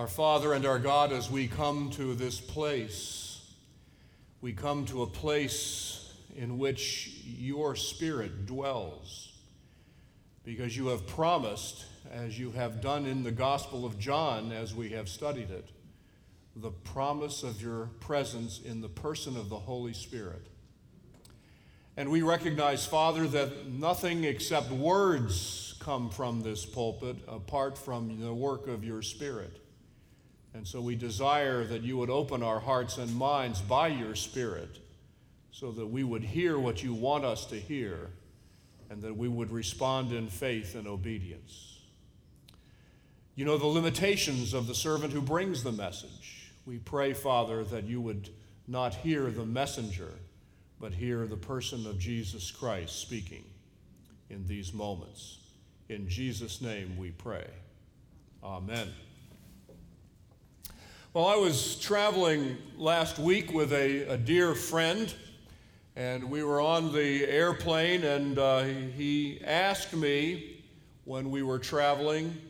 Our Father and our God, as we come to this place, we come to a place in which your Spirit dwells. Because you have promised, as you have done in the Gospel of John as we have studied it, the promise of your presence in the person of the Holy Spirit. And we recognize, Father, that nothing except words come from this pulpit apart from the work of your Spirit. And so we desire that you would open our hearts and minds by your Spirit so that we would hear what you want us to hear and that we would respond in faith and obedience. You know the limitations of the servant who brings the message. We pray, Father, that you would not hear the messenger, but hear the person of Jesus Christ speaking in these moments. In Jesus' name we pray. Amen. Well, I was traveling last week with a, a dear friend, and we were on the airplane, and uh, he asked me when we were traveling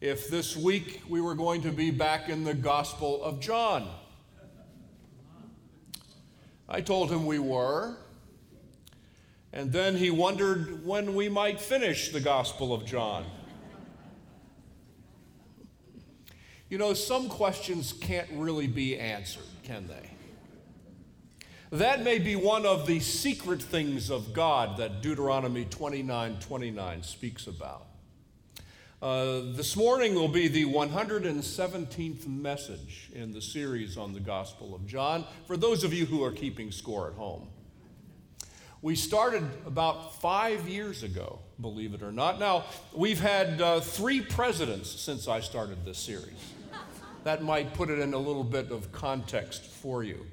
if this week we were going to be back in the Gospel of John. I told him we were. And then he wondered when we might finish the Gospel of John. You know, some questions can't really be answered, can they? That may be one of the secret things of God that Deuteronomy 29 29 speaks about. Uh, this morning will be the 117th message in the series on the Gospel of John for those of you who are keeping score at home. We started about five years ago, believe it or not. Now, we've had uh, three presidents since I started this series that might put it in a little bit of context for you.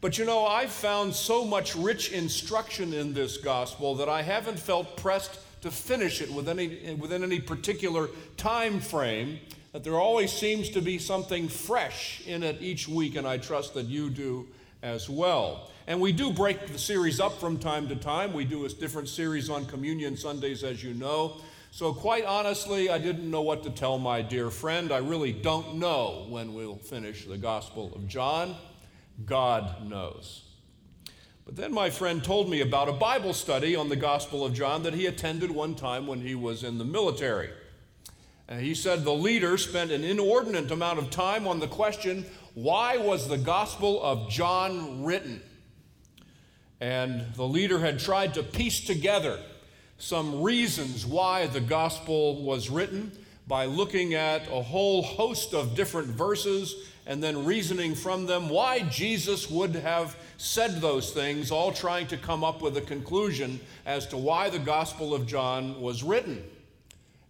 But you know, I've found so much rich instruction in this gospel that I haven't felt pressed to finish it within any, within any particular time frame, that there always seems to be something fresh in it each week, and I trust that you do as well. And we do break the series up from time to time. We do a different series on Communion Sundays, as you know. So, quite honestly, I didn't know what to tell my dear friend. I really don't know when we'll finish the Gospel of John. God knows. But then my friend told me about a Bible study on the Gospel of John that he attended one time when he was in the military. And he said the leader spent an inordinate amount of time on the question why was the Gospel of John written? And the leader had tried to piece together some reasons why the gospel was written by looking at a whole host of different verses and then reasoning from them why Jesus would have said those things, all trying to come up with a conclusion as to why the Gospel of John was written.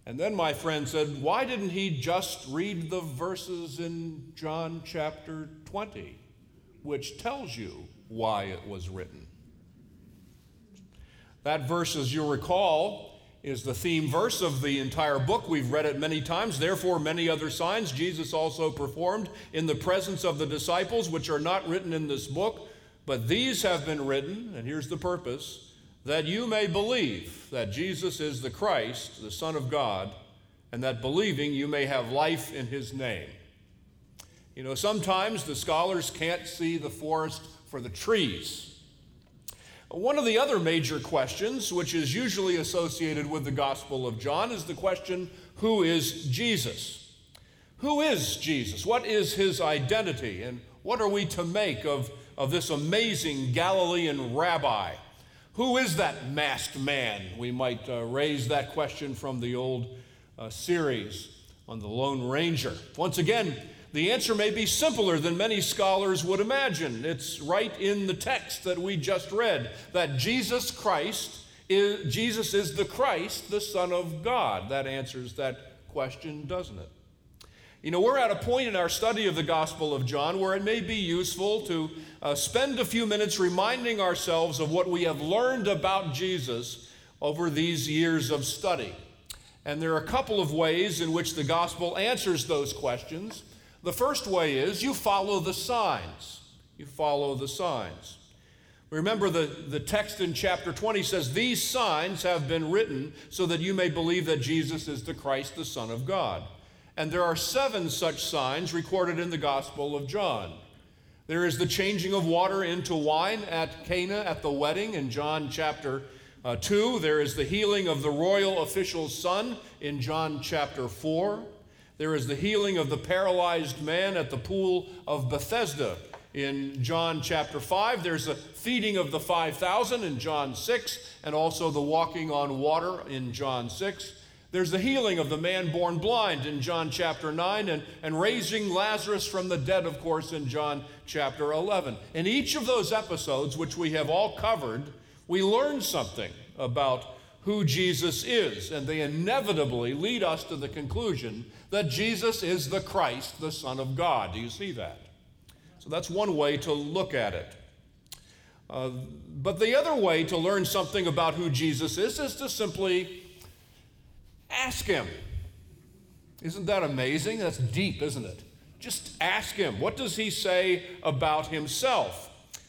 And then my friend said, Why didn't he just read the verses in John chapter 20, which tells you why it was written? That verse, as you'll recall, is the theme verse of the entire book. We've read it many times. Therefore, many other signs Jesus also performed in the presence of the disciples, which are not written in this book, but these have been written, and here's the purpose that you may believe that Jesus is the Christ, the Son of God, and that believing you may have life in his name. You know, sometimes the scholars can't see the forest for the trees. One of the other major questions, which is usually associated with the Gospel of John, is the question who is Jesus? Who is Jesus? What is his identity? And what are we to make of, of this amazing Galilean rabbi? Who is that masked man? We might uh, raise that question from the old uh, series on the Lone Ranger. Once again, the answer may be simpler than many scholars would imagine. It's right in the text that we just read that Jesus Christ is, Jesus is the Christ, the Son of God. That answers that question, doesn't it? You know, we're at a point in our study of the Gospel of John where it may be useful to uh, spend a few minutes reminding ourselves of what we have learned about Jesus over these years of study. And there are a couple of ways in which the Gospel answers those questions. The first way is you follow the signs. You follow the signs. Remember, the, the text in chapter 20 says, These signs have been written so that you may believe that Jesus is the Christ, the Son of God. And there are seven such signs recorded in the Gospel of John. There is the changing of water into wine at Cana at the wedding in John chapter uh, 2. There is the healing of the royal official's son in John chapter 4. There is the healing of the paralyzed man at the pool of Bethesda in John chapter 5. There's the feeding of the 5,000 in John 6, and also the walking on water in John 6. There's the healing of the man born blind in John chapter 9, and, and raising Lazarus from the dead, of course, in John chapter 11. In each of those episodes, which we have all covered, we learn something about who Jesus is, and they inevitably lead us to the conclusion that Jesus is the Christ, the Son of God. Do you see that? So that's one way to look at it. Uh, but the other way to learn something about who Jesus is is to simply Ask him. Isn't that amazing? That's deep, isn't it? Just ask him. What does he say about himself?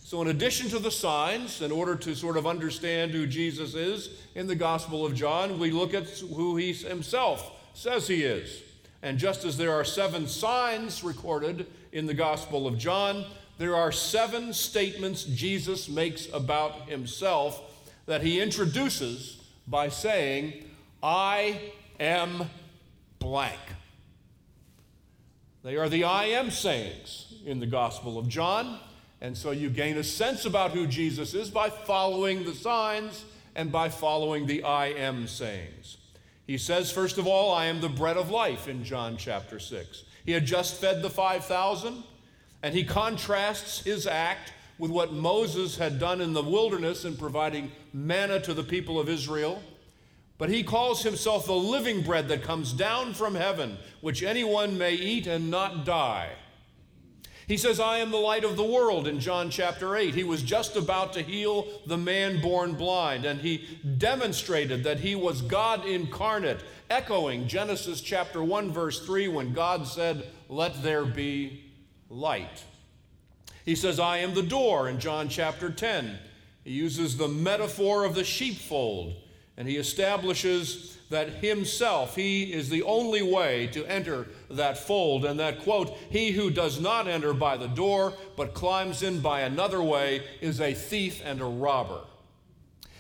So, in addition to the signs, in order to sort of understand who Jesus is in the Gospel of John, we look at who he himself says he is. And just as there are seven signs recorded in the Gospel of John, there are seven statements Jesus makes about himself that he introduces by saying, I am blank. They are the I am sayings in the Gospel of John. And so you gain a sense about who Jesus is by following the signs and by following the I am sayings. He says, first of all, I am the bread of life in John chapter 6. He had just fed the 5,000, and he contrasts his act with what Moses had done in the wilderness in providing manna to the people of Israel. But he calls himself the living bread that comes down from heaven, which anyone may eat and not die. He says, I am the light of the world in John chapter 8. He was just about to heal the man born blind, and he demonstrated that he was God incarnate, echoing Genesis chapter 1, verse 3, when God said, Let there be light. He says, I am the door in John chapter 10. He uses the metaphor of the sheepfold and he establishes that himself, he is the only way to enter that fold. And that quote, he who does not enter by the door, but climbs in by another way, is a thief and a robber.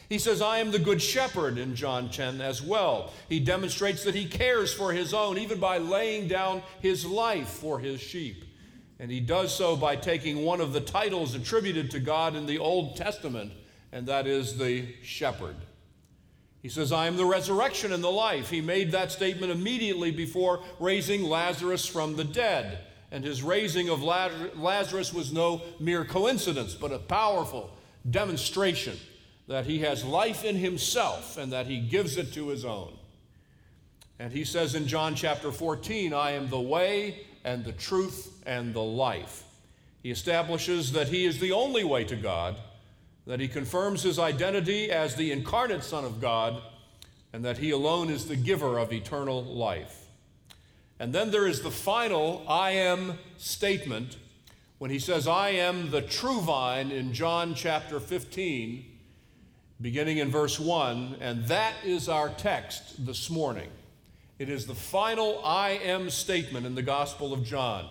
He says, I am the good shepherd in John 10 as well. He demonstrates that he cares for his own, even by laying down his life for his sheep. And he does so by taking one of the titles attributed to God in the Old Testament, and that is the shepherd. He says, I am the resurrection and the life. He made that statement immediately before raising Lazarus from the dead. And his raising of Lazarus was no mere coincidence, but a powerful demonstration that he has life in himself and that he gives it to his own. And he says in John chapter 14, I am the way and the truth and the life. He establishes that he is the only way to God that he confirms his identity as the incarnate Son of God, and that he alone is the giver of eternal life. And then there is the final I am statement when he says, I am the true vine in John chapter 15, beginning in verse 1, and that is our text this morning. It is the final I am statement in the Gospel of John.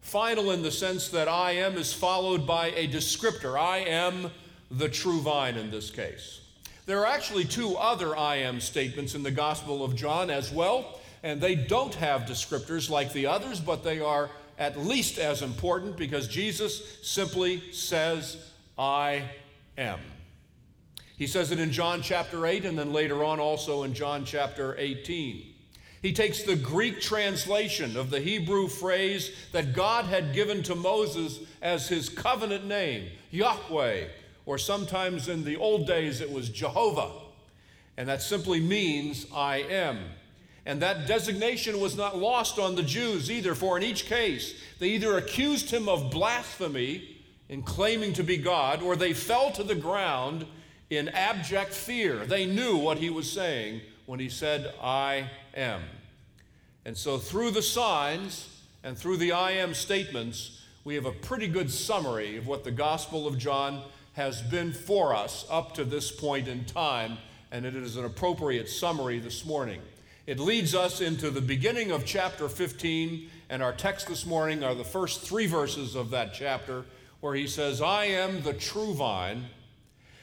Final in the sense that I am is followed by a descriptor. I am the true vine in this case. There are actually two other I am statements in the Gospel of John as well, and they don't have descriptors like the others, but they are at least as important because Jesus simply says, I am. He says it in John chapter 8 and then later on also in John chapter 18. He takes the Greek translation of the Hebrew phrase that God had given to Moses as his covenant name, Yahweh, or sometimes in the old days it was Jehovah. And that simply means I am. And that designation was not lost on the Jews either, for in each case, they either accused him of blasphemy in claiming to be God, or they fell to the ground in abject fear. They knew what he was saying when he said, I am. And so, through the signs and through the I am statements, we have a pretty good summary of what the Gospel of John has been for us up to this point in time, and it is an appropriate summary this morning. It leads us into the beginning of chapter 15, and our text this morning are the first three verses of that chapter, where he says, I am the true vine,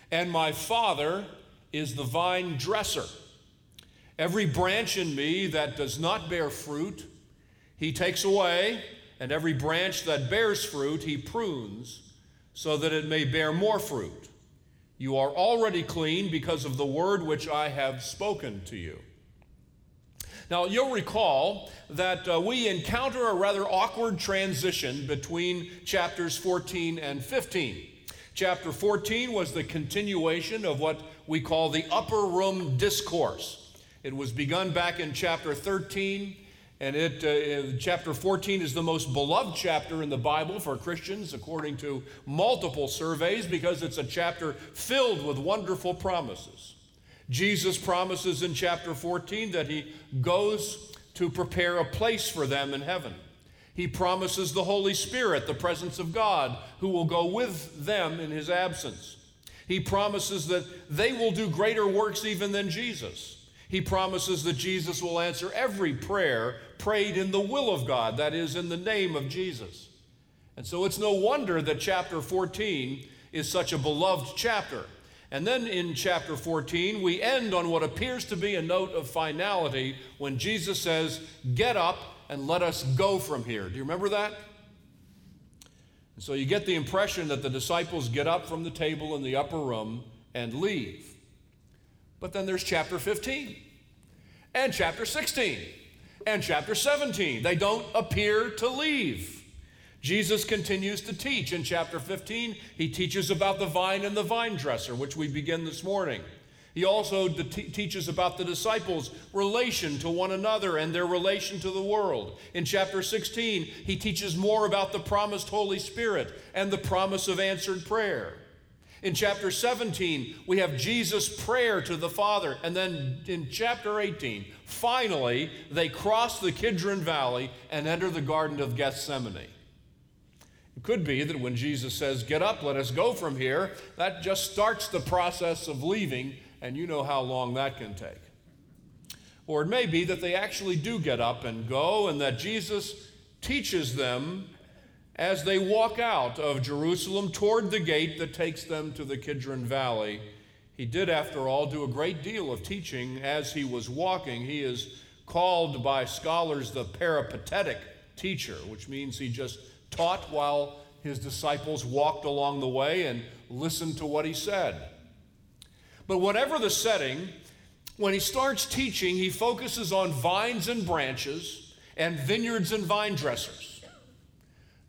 and my Father is the vine dresser. Every branch in me that does not bear fruit, he takes away, and every branch that bears fruit, he prunes, so that it may bear more fruit. You are already clean because of the word which I have spoken to you. Now, you'll recall that uh, we encounter a rather awkward transition between chapters 14 and 15. Chapter 14 was the continuation of what we call the upper room discourse. It was begun back in chapter 13, and it, uh, chapter 14 is the most beloved chapter in the Bible for Christians, according to multiple surveys, because it's a chapter filled with wonderful promises. Jesus promises in chapter 14 that he goes to prepare a place for them in heaven. He promises the Holy Spirit, the presence of God, who will go with them in his absence. He promises that they will do greater works even than Jesus. He promises that Jesus will answer every prayer prayed in the will of God, that is, in the name of Jesus. And so it's no wonder that chapter 14 is such a beloved chapter. And then in chapter 14, we end on what appears to be a note of finality when Jesus says, Get up and let us go from here. Do you remember that? And so you get the impression that the disciples get up from the table in the upper room and leave. But then there's chapter 15 and chapter 16 and chapter 17. They don't appear to leave. Jesus continues to teach. In chapter 15, he teaches about the vine and the vine dresser, which we begin this morning. He also teaches about the disciples' relation to one another and their relation to the world. In chapter 16, he teaches more about the promised Holy Spirit and the promise of answered prayer. In chapter 17, we have Jesus' prayer to the Father. And then in chapter 18, finally, they cross the Kidron Valley and enter the Garden of Gethsemane. It could be that when Jesus says, Get up, let us go from here, that just starts the process of leaving, and you know how long that can take. Or it may be that they actually do get up and go, and that Jesus teaches them as they walk out of Jerusalem toward the gate that takes them to the Kidron Valley. He did, after all, do a great deal of teaching as he was walking. He is called by scholars the peripatetic teacher, which means he just taught while his disciples walked along the way and listened to what he said. But whatever the setting, when he starts teaching, he focuses on vines and branches and vineyards and vine dressers.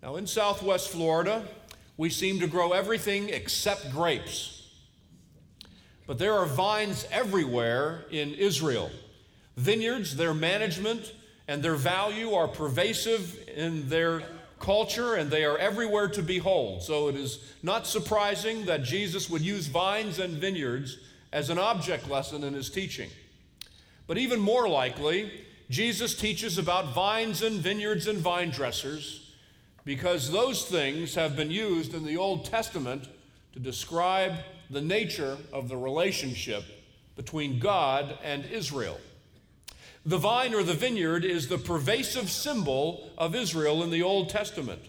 Now, in southwest Florida, we seem to grow everything except grapes. But there are vines everywhere in Israel. Vineyards, their management and their value are pervasive in their culture and they are everywhere to behold. So it is not surprising that Jesus would use vines and vineyards as an object lesson in his teaching. But even more likely, Jesus teaches about vines and vineyards and vine dressers because those things have been used in the Old Testament to describe the nature of the relationship between God and Israel. The vine or the vineyard is the pervasive symbol of Israel in the Old Testament.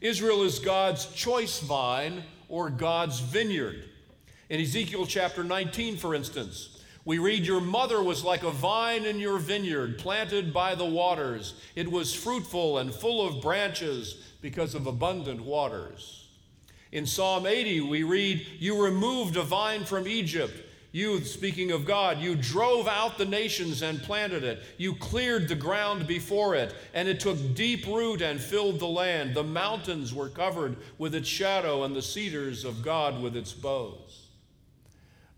Israel is God's choice vine or God's vineyard. In Ezekiel chapter 19, for instance, we read, Your mother was like a vine in your vineyard, planted by the waters. It was fruitful and full of branches because of abundant waters. In Psalm 80, we read, You removed a vine from Egypt you, speaking of God, you drove out the nations and planted it. You cleared the ground before it, and it took deep root and filled the land. The mountains were covered with its shadow, and the cedars of God with its boughs.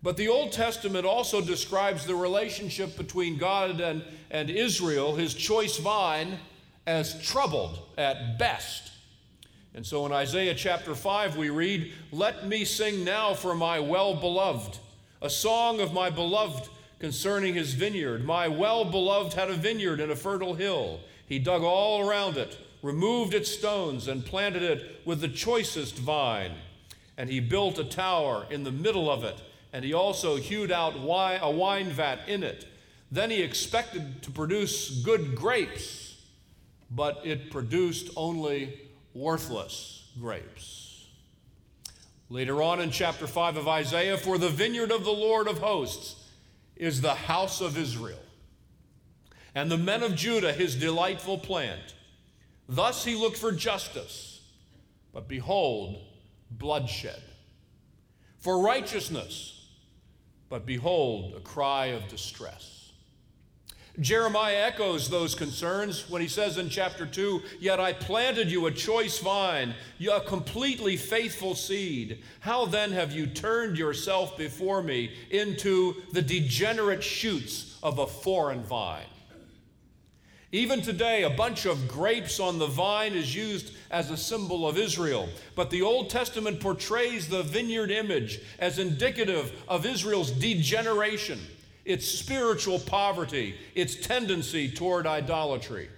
But the Old Testament also describes the relationship between God and, and Israel, his choice vine, as troubled at best. And so in Isaiah chapter 5, we read, Let me sing now for my well beloved a song of my beloved concerning his vineyard. My well beloved had a vineyard in a fertile hill. He dug all around it, removed its stones, and planted it with the choicest vine. And he built a tower in the middle of it, and he also hewed out a wine vat in it. Then he expected to produce good grapes, but it produced only worthless grapes. Later on in chapter 5 of Isaiah, for the vineyard of the Lord of hosts is the house of Israel, and the men of Judah his delightful plant. Thus he looked for justice, but behold, bloodshed. For righteousness, but behold, a cry of distress. Jeremiah echoes those concerns when he says in chapter 2 Yet I planted you a choice vine, a completely faithful seed. How then have you turned yourself before me into the degenerate shoots of a foreign vine? Even today, a bunch of grapes on the vine is used as a symbol of Israel. But the Old Testament portrays the vineyard image as indicative of Israel's degeneration its spiritual poverty, its tendency toward idolatry.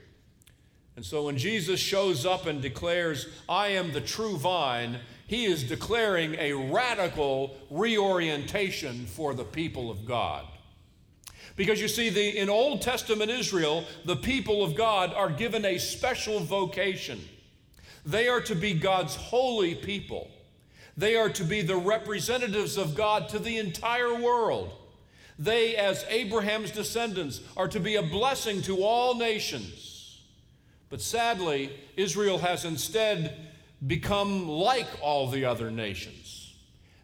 And so when Jesus shows up and declares, I am the true vine, he is declaring a radical reorientation for the people of God. Because you see, the, in Old Testament Israel, the people of God are given a special vocation. They are to be God's holy people. They are to be the representatives of God to the entire world. They, as Abraham's descendants, are to be a blessing to all nations. But sadly, Israel has instead become like all the other nations.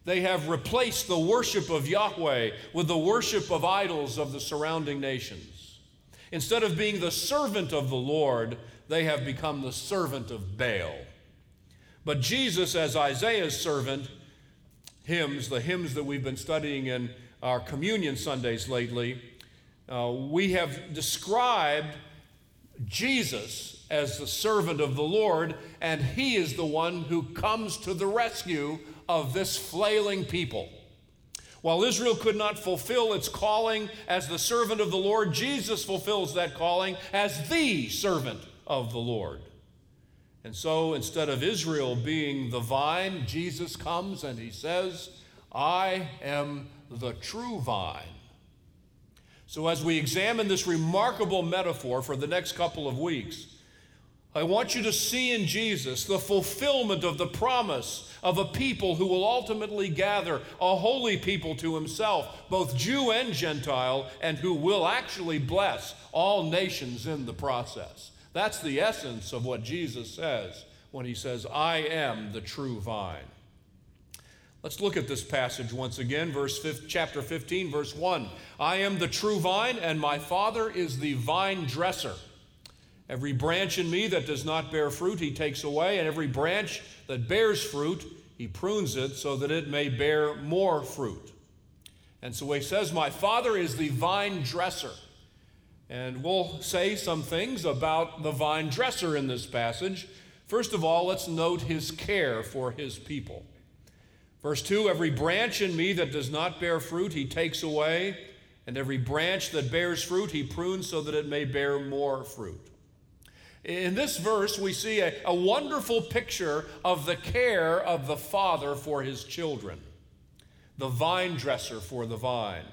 They have replaced the worship of Yahweh with the worship of idols of the surrounding nations. Instead of being the servant of the Lord, they have become the servant of Baal. But Jesus, as Isaiah's servant, hymns, the hymns that we've been studying in our communion Sundays lately, uh, we have described Jesus as the servant of the Lord, and he is the one who comes to the rescue of this flailing people. While Israel could not fulfill its calling as the servant of the Lord, Jesus fulfills that calling as the servant of the Lord. And so instead of Israel being the vine, Jesus comes and he says, I am the true vine. So, as we examine this remarkable metaphor for the next couple of weeks, I want you to see in Jesus the fulfillment of the promise of a people who will ultimately gather a holy people to himself, both Jew and Gentile, and who will actually bless all nations in the process. That's the essence of what Jesus says when he says, I am the true vine. Let's look at this passage once again, verse 5, chapter 15, verse 1. I am the true vine, and my Father is the vine dresser. Every branch in me that does not bear fruit, he takes away, and every branch that bears fruit, he prunes it so that it may bear more fruit. And so he says, My Father is the vine dresser. And we'll say some things about the vine dresser in this passage. First of all, let's note his care for his people. Verse 2 Every branch in me that does not bear fruit, he takes away, and every branch that bears fruit, he prunes so that it may bear more fruit. In this verse, we see a, a wonderful picture of the care of the Father for his children, the vine dresser for the vine.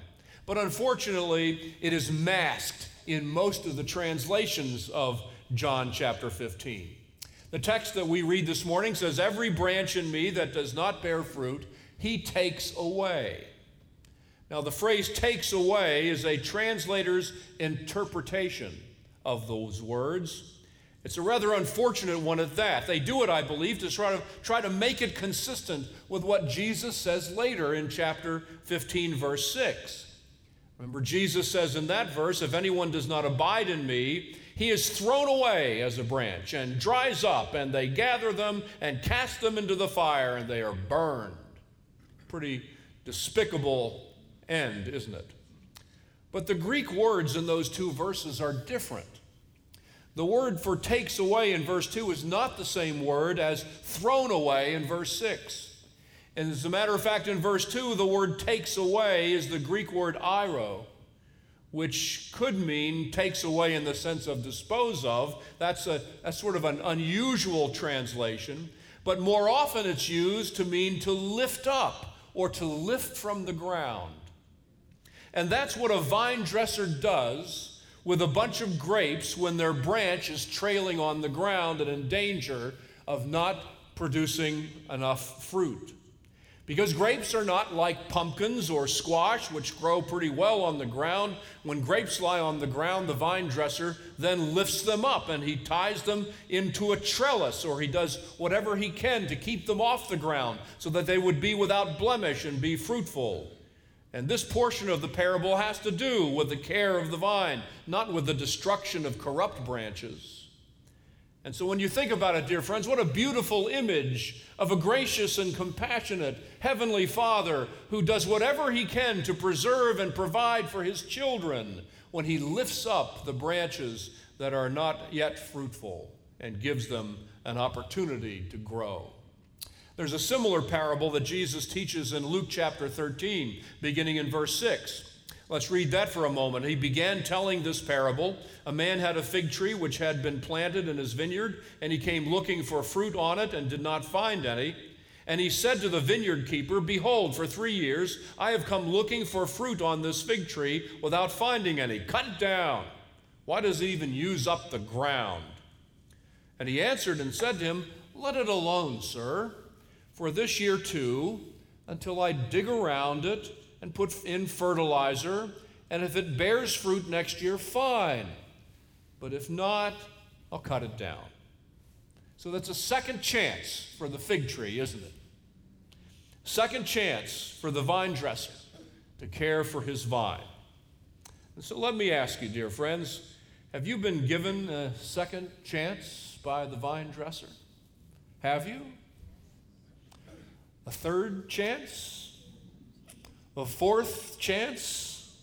But unfortunately, it is masked in most of the translations of John chapter 15. The text that we read this morning says, Every branch in me that does not bear fruit, he takes away. Now, the phrase takes away is a translator's interpretation of those words. It's a rather unfortunate one at that. They do it, I believe, to try to, try to make it consistent with what Jesus says later in chapter 15, verse 6. Remember, Jesus says in that verse, If anyone does not abide in me, he is thrown away as a branch and dries up, and they gather them and cast them into the fire, and they are burned. Pretty despicable end, isn't it? But the Greek words in those two verses are different. The word for takes away in verse 2 is not the same word as thrown away in verse 6. And as a matter of fact, in verse 2, the word takes away is the Greek word airo, which could mean takes away in the sense of dispose of. That's a sort of an unusual translation, but more often it's used to mean to lift up or to lift from the ground. And that's what a vine dresser does with a bunch of grapes when their branch is trailing on the ground and in danger of not producing enough fruit. Because grapes are not like pumpkins or squash, which grow pretty well on the ground. When grapes lie on the ground, the vine dresser then lifts them up and he ties them into a trellis, or he does whatever he can to keep them off the ground so that they would be without blemish and be fruitful. And this portion of the parable has to do with the care of the vine, not with the destruction of corrupt branches. And so, when you think about it, dear friends, what a beautiful image of a gracious and compassionate Heavenly Father who does whatever He can to preserve and provide for His children when He lifts up the branches that are not yet fruitful and gives them an opportunity to grow. There's a similar parable that Jesus teaches in Luke chapter 13, beginning in verse 6. Let's read that for a moment. He began telling this parable. A man had a fig tree which had been planted in his vineyard, and he came looking for fruit on it and did not find any. And he said to the vineyard keeper, Behold, for three years I have come looking for fruit on this fig tree without finding any. Cut it down. Why does it even use up the ground? And he answered and said to him, Let it alone, sir, for this year too, until I dig around it and put in fertilizer, and if it bears fruit next year, fine. But if not, I'll cut it down. So that's a second chance for the fig tree, isn't it? Second chance for the vine dresser to care for his vine. And so let me ask you, dear friends, have you been given a second chance by the vine dresser? Have you? A third chance? A fourth chance?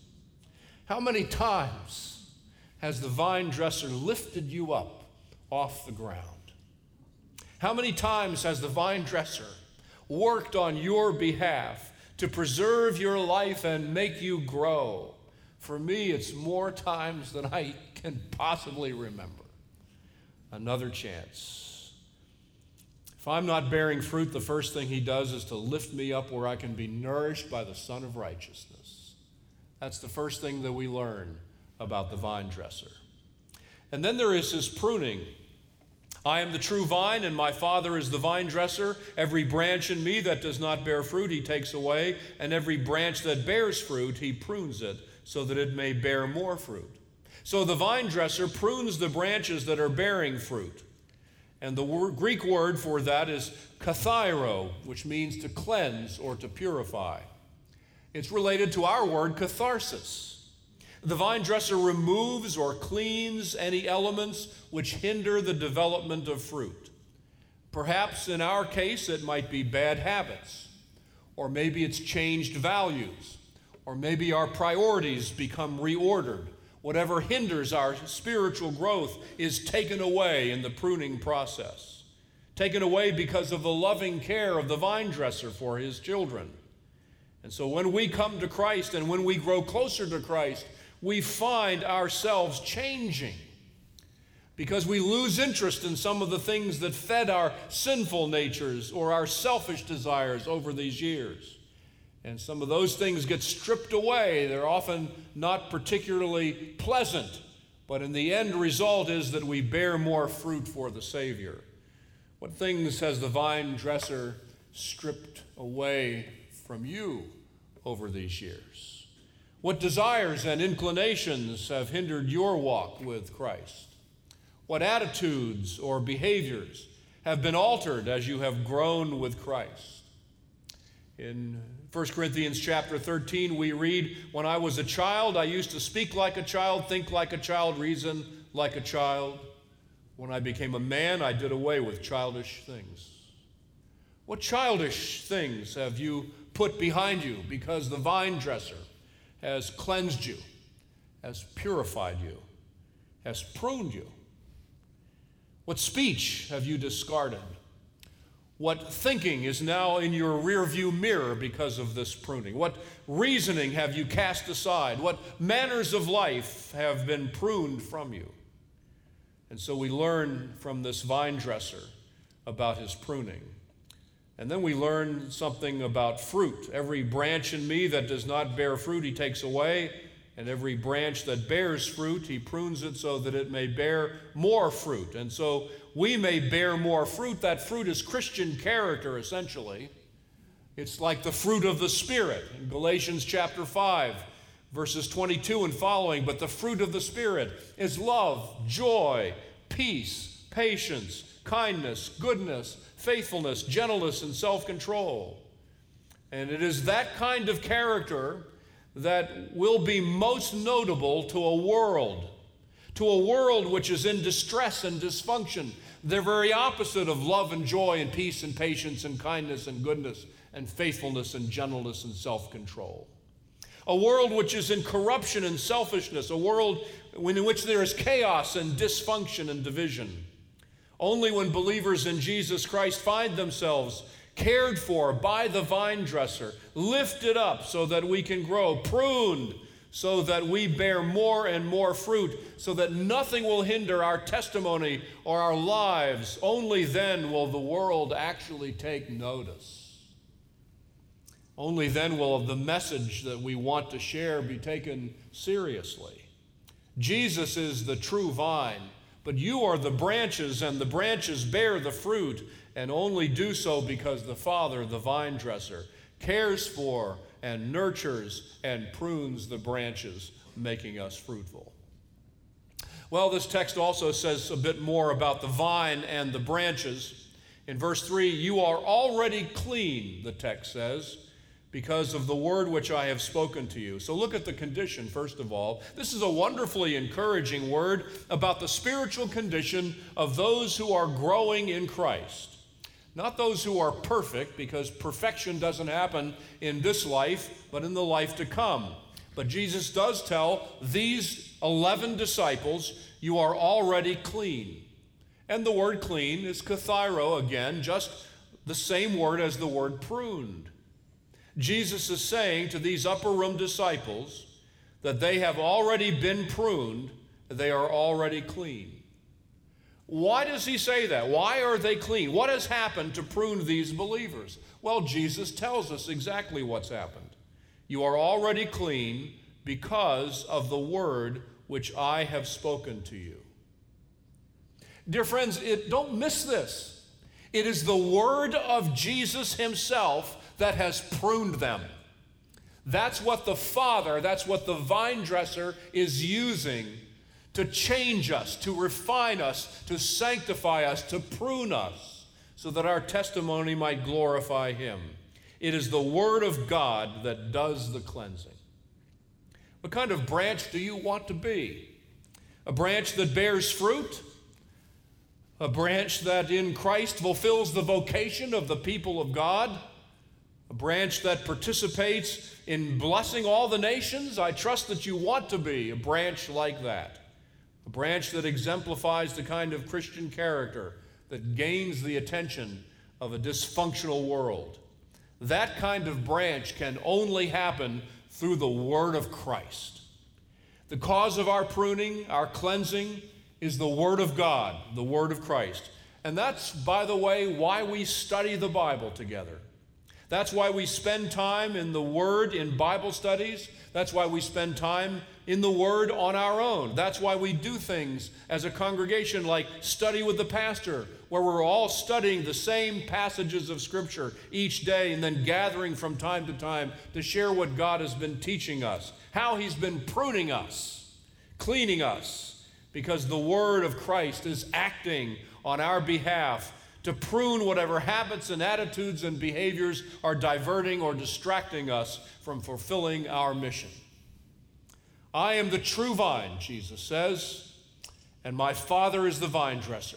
How many times has the vine dresser lifted you up off the ground? How many times has the vine dresser worked on your behalf to preserve your life and make you grow? For me, it's more times than I can possibly remember. Another chance if I'm not bearing fruit, the first thing he does is to lift me up where I can be nourished by the Sun of Righteousness. That's the first thing that we learn about the vine dresser. And then there is his pruning. I am the true vine, and my Father is the vine dresser. Every branch in me that does not bear fruit, he takes away, and every branch that bears fruit, he prunes it so that it may bear more fruit. So the vine dresser prunes the branches that are bearing fruit. And the word, Greek word for that is kathairo, which means to cleanse or to purify. It's related to our word catharsis. The vine dresser removes or cleans any elements which hinder the development of fruit. Perhaps in our case, it might be bad habits, or maybe it's changed values, or maybe our priorities become reordered Whatever hinders our spiritual growth is taken away in the pruning process, taken away because of the loving care of the vine dresser for his children. And so when we come to Christ and when we grow closer to Christ, we find ourselves changing because we lose interest in some of the things that fed our sinful natures or our selfish desires over these years. And some of those things get stripped away. They're often not particularly pleasant, but in the end result is that we bear more fruit for the Savior. What things has the vine dresser stripped away from you over these years? What desires and inclinations have hindered your walk with Christ? What attitudes or behaviors have been altered as you have grown with Christ? In 1 Corinthians chapter 13, we read, When I was a child, I used to speak like a child, think like a child, reason like a child. When I became a man, I did away with childish things. What childish things have you put behind you because the vine dresser has cleansed you, has purified you, has pruned you? What speech have you discarded? What thinking is now in your rearview mirror because of this pruning? What reasoning have you cast aside? What manners of life have been pruned from you? And so we learn from this vine dresser about his pruning. And then we learn something about fruit. Every branch in me that does not bear fruit, he takes away. And every branch that bears fruit, he prunes it so that it may bear more fruit. And so we may bear more fruit. That fruit is Christian character, essentially. It's like the fruit of the Spirit in Galatians chapter 5, verses 22 and following. But the fruit of the Spirit is love, joy, peace, patience, kindness, goodness, faithfulness, gentleness, and self control. And it is that kind of character that will be most notable to a world, to a world which is in distress and dysfunction. They're very opposite of love and joy and peace and patience and kindness and goodness and faithfulness and gentleness and self control. A world which is in corruption and selfishness, a world in which there is chaos and dysfunction and division. Only when believers in Jesus Christ find themselves cared for by the vine dresser, lifted up so that we can grow, pruned so that we bear more and more fruit, so that nothing will hinder our testimony or our lives. Only then will the world actually take notice. Only then will the message that we want to share be taken seriously. Jesus is the true vine, but you are the branches, and the branches bear the fruit and only do so because the Father, the vine dresser, cares for and nurtures and prunes the branches, making us fruitful. Well, this text also says a bit more about the vine and the branches. In verse 3, you are already clean, the text says, because of the word which I have spoken to you. So look at the condition, first of all. This is a wonderfully encouraging word about the spiritual condition of those who are growing in Christ. Not those who are perfect, because perfection doesn't happen in this life, but in the life to come. But Jesus does tell these 11 disciples, You are already clean. And the word clean is kathairo again, just the same word as the word pruned. Jesus is saying to these upper room disciples that they have already been pruned, they are already clean. Why does he say that? Why are they clean? What has happened to prune these believers? Well, Jesus tells us exactly what's happened. You are already clean because of the word which I have spoken to you. Dear friends, it, don't miss this. It is the word of Jesus himself that has pruned them. That's what the Father, that's what the vine dresser is using to change us, to refine us, to sanctify us, to prune us, so that our testimony might glorify Him. It is the Word of God that does the cleansing. What kind of branch do you want to be? A branch that bears fruit? A branch that in Christ fulfills the vocation of the people of God? A branch that participates in blessing all the nations? I trust that you want to be a branch like that a branch that exemplifies the kind of Christian character that gains the attention of a dysfunctional world. That kind of branch can only happen through the Word of Christ. The cause of our pruning, our cleansing, is the Word of God, the Word of Christ. And that's, by the way, why we study the Bible together. That's why we spend time in the Word in Bible studies. That's why we spend time in the Word on our own. That's why we do things as a congregation like study with the pastor, where we're all studying the same passages of Scripture each day and then gathering from time to time to share what God has been teaching us, how He's been pruning us, cleaning us, because the Word of Christ is acting on our behalf to prune whatever habits and attitudes and behaviors are diverting or distracting us from fulfilling our mission. I am the true vine, Jesus says, and my Father is the vine dresser.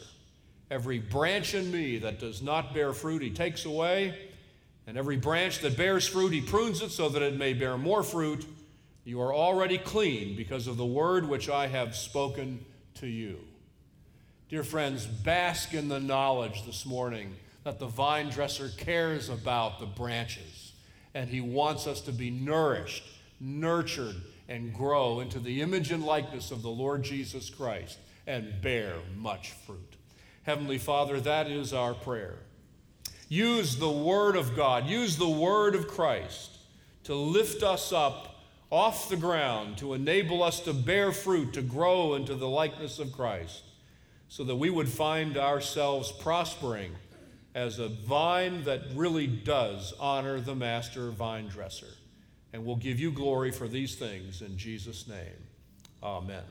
Every branch in me that does not bear fruit, he takes away, and every branch that bears fruit, he prunes it so that it may bear more fruit. You are already clean because of the word which I have spoken to you. Dear friends, bask in the knowledge this morning that the vine dresser cares about the branches, and he wants us to be nourished, nurtured, and grow into the image and likeness of the Lord Jesus Christ and bear much fruit. Heavenly Father, that is our prayer. Use the Word of God, use the Word of Christ to lift us up off the ground, to enable us to bear fruit, to grow into the likeness of Christ, so that we would find ourselves prospering as a vine that really does honor the master vine dresser. And we'll give you glory for these things in Jesus' name. Amen.